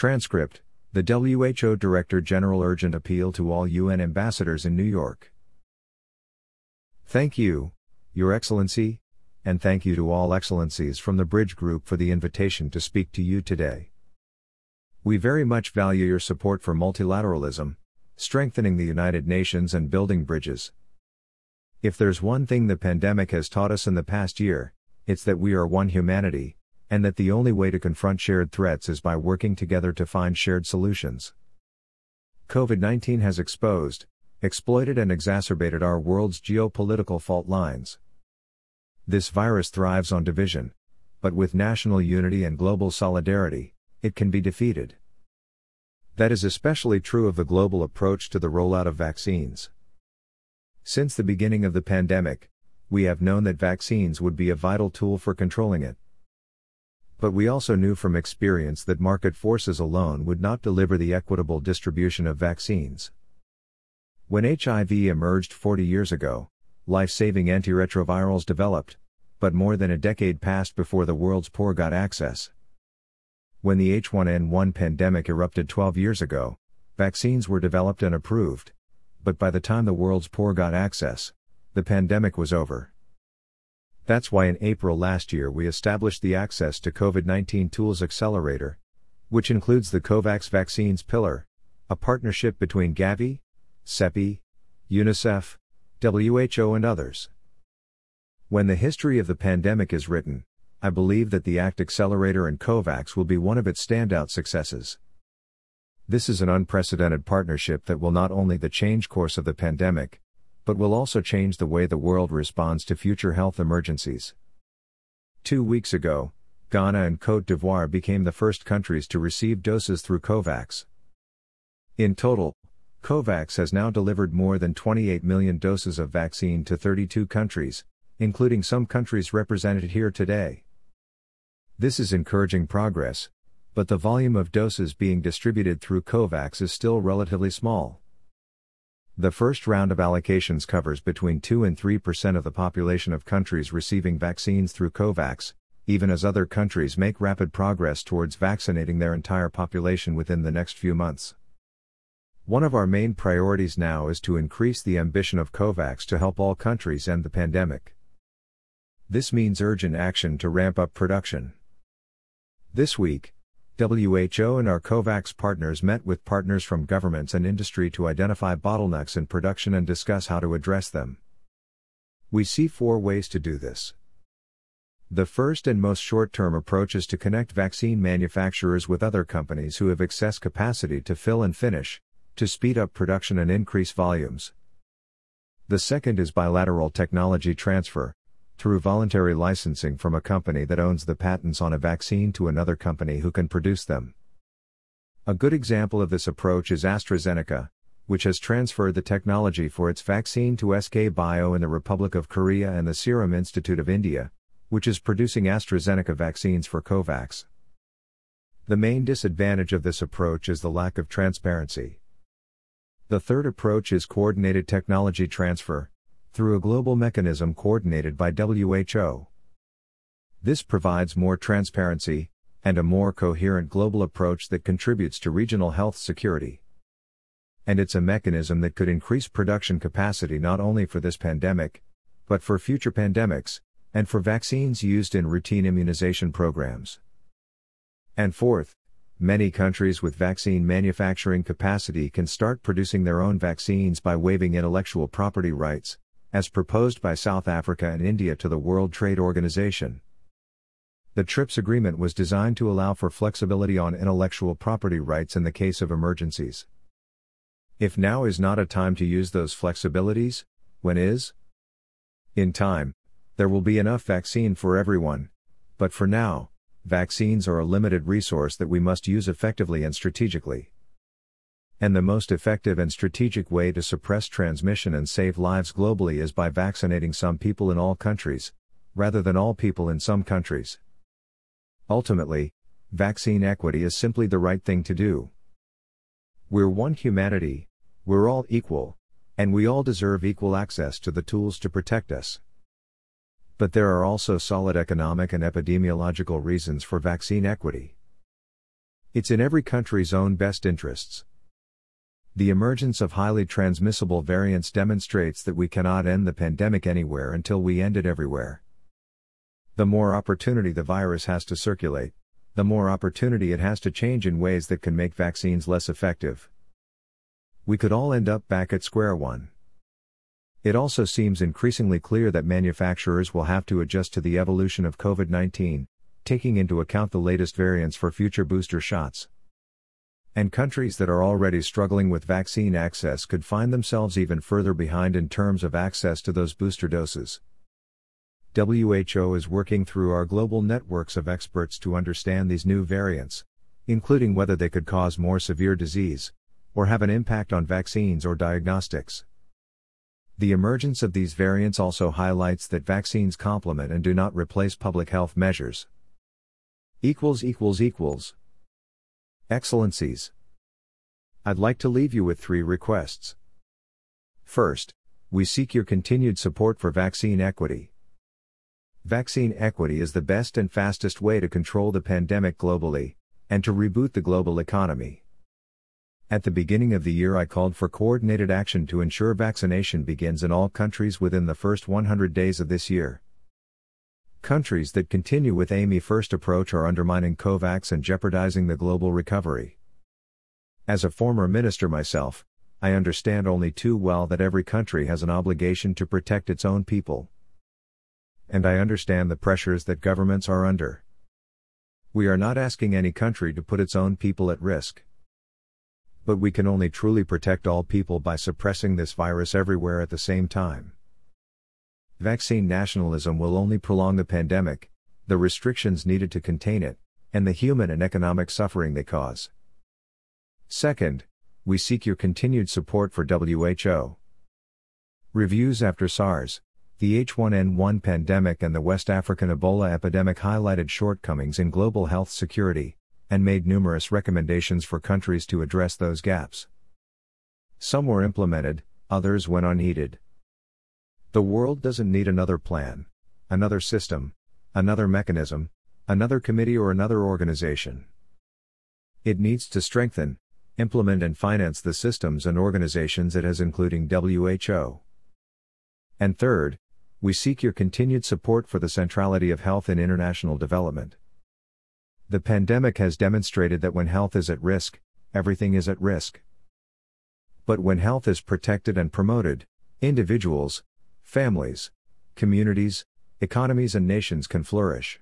Transcript The WHO Director General urgent appeal to all UN ambassadors in New York. Thank you, Your Excellency, and thank you to all excellencies from the Bridge Group for the invitation to speak to you today. We very much value your support for multilateralism, strengthening the United Nations and building bridges. If there's one thing the pandemic has taught us in the past year, it's that we are one humanity, and that the only way to confront shared threats is by working together to find shared solutions. COVID 19 has exposed, exploited, and exacerbated our world's geopolitical fault lines. This virus thrives on division, but with national unity and global solidarity, it can be defeated. That is especially true of the global approach to the rollout of vaccines. Since the beginning of the pandemic, we have known that vaccines would be a vital tool for controlling it. But we also knew from experience that market forces alone would not deliver the equitable distribution of vaccines. When HIV emerged 40 years ago, life saving antiretrovirals developed, but more than a decade passed before the world's poor got access. When the H1N1 pandemic erupted 12 years ago, vaccines were developed and approved, but by the time the world's poor got access, the pandemic was over. That's why in April last year we established the Access to COVID 19 Tools Accelerator, which includes the COVAX Vaccines Pillar, a partnership between Gavi, CEPI, UNICEF, WHO, and others. When the history of the pandemic is written, I believe that the ACT Accelerator and COVAX will be one of its standout successes. This is an unprecedented partnership that will not only the change course of the pandemic, but will also change the way the world responds to future health emergencies. Two weeks ago, Ghana and Cote d'Ivoire became the first countries to receive doses through COVAX. In total, COVAX has now delivered more than 28 million doses of vaccine to 32 countries, including some countries represented here today. This is encouraging progress, but the volume of doses being distributed through COVAX is still relatively small. The first round of allocations covers between 2 and 3% of the population of countries receiving vaccines through COVAX, even as other countries make rapid progress towards vaccinating their entire population within the next few months. One of our main priorities now is to increase the ambition of COVAX to help all countries end the pandemic. This means urgent action to ramp up production. This week, WHO and our COVAX partners met with partners from governments and industry to identify bottlenecks in production and discuss how to address them. We see four ways to do this. The first and most short term approach is to connect vaccine manufacturers with other companies who have excess capacity to fill and finish, to speed up production and increase volumes. The second is bilateral technology transfer, through voluntary licensing from a company that owns the patents on a vaccine to another company who can produce them. A good example of this approach is AstraZeneca, which has transferred the technology for its vaccine to SK Bio in the Republic of Korea and the Serum Institute of India, which is producing AstraZeneca vaccines for COVAX. The main disadvantage of this approach is the lack of transparency. The third approach is coordinated technology transfer, through a global mechanism coordinated by WHO. This provides more transparency and a more coherent global approach that contributes to regional health security. And it's a mechanism that could increase production capacity not only for this pandemic, but for future pandemics, and for vaccines used in routine immunization programs. And fourth, many countries with vaccine manufacturing capacity can start producing their own vaccines by waiving intellectual property rights, as proposed by South Africa and India to the World Trade Organization. The TRIPS agreement was designed to allow for flexibility on intellectual property rights in the case of emergencies. If now is not a time to use those flexibilities, when is? In time, there will be enough vaccine for everyone, but for now, vaccines are a limited resource that we must use effectively and strategically. And the most effective and strategic way to suppress transmission and save lives globally is by vaccinating some people in all countries, rather than all people in some countries. Ultimately, vaccine equity is simply the right thing to do. We're one humanity, we're all equal, and we all deserve equal access to the tools to protect us. But there are also solid economic and epidemiological reasons for vaccine equity. It's in every country's own best interests. The emergence of highly transmissible variants demonstrates that we cannot end the pandemic anywhere until we end it everywhere. The more opportunity the virus has to circulate, the more opportunity it has to change in ways that can make vaccines less effective. We could all end up back at square one. It also seems increasingly clear that manufacturers will have to adjust to the evolution of COVID 19, taking into account the latest variants for future booster shots. And countries that are already struggling with vaccine access could find themselves even further behind in terms of access to those booster doses. WHO is working through our global networks of experts to understand these new variants, including whether they could cause more severe disease, or have an impact on vaccines or diagnostics. The emergence of these variants also highlights that vaccines complement and do not replace public health measures. equals equals equals Excellencies I'd like to leave you with three requests. First, we seek your continued support for vaccine equity. Vaccine equity is the best and fastest way to control the pandemic globally and to reboot the global economy. At the beginning of the year, I called for coordinated action to ensure vaccination begins in all countries within the first 100 days of this year. Countries that continue with AMI first approach are undermining COVAX and jeopardizing the global recovery. As a former minister myself, I understand only too well that every country has an obligation to protect its own people. And I understand the pressures that governments are under. We are not asking any country to put its own people at risk. But we can only truly protect all people by suppressing this virus everywhere at the same time. Vaccine nationalism will only prolong the pandemic, the restrictions needed to contain it, and the human and economic suffering they cause. Second, we seek your continued support for WHO. Reviews after SARS, the H1N1 pandemic, and the West African Ebola epidemic highlighted shortcomings in global health security, and made numerous recommendations for countries to address those gaps. Some were implemented, others went unheeded. The world doesn't need another plan, another system, another mechanism, another committee, or another organization. It needs to strengthen, implement, and finance the systems and organizations it has, including WHO. And third, we seek your continued support for the centrality of health in international development. The pandemic has demonstrated that when health is at risk, everything is at risk. But when health is protected and promoted, individuals, families, communities, economies, and nations can flourish.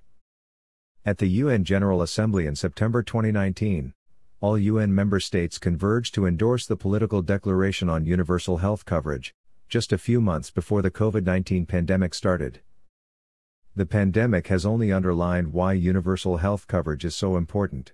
At the UN General Assembly in September 2019, all UN member states converged to endorse the political declaration on universal health coverage, just a few months before the COVID 19 pandemic started. The pandemic has only underlined why universal health coverage is so important.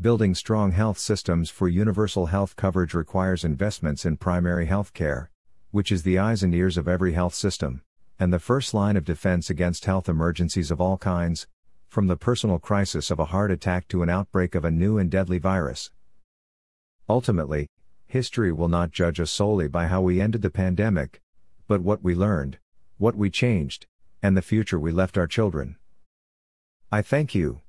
Building strong health systems for universal health coverage requires investments in primary health care, which is the eyes and ears of every health system, and the first line of defense against health emergencies of all kinds, from the personal crisis of a heart attack to an outbreak of a new and deadly virus. Ultimately, history will not judge us solely by how we ended the pandemic, but what we learned, what we changed, and the future we left our children. I thank you,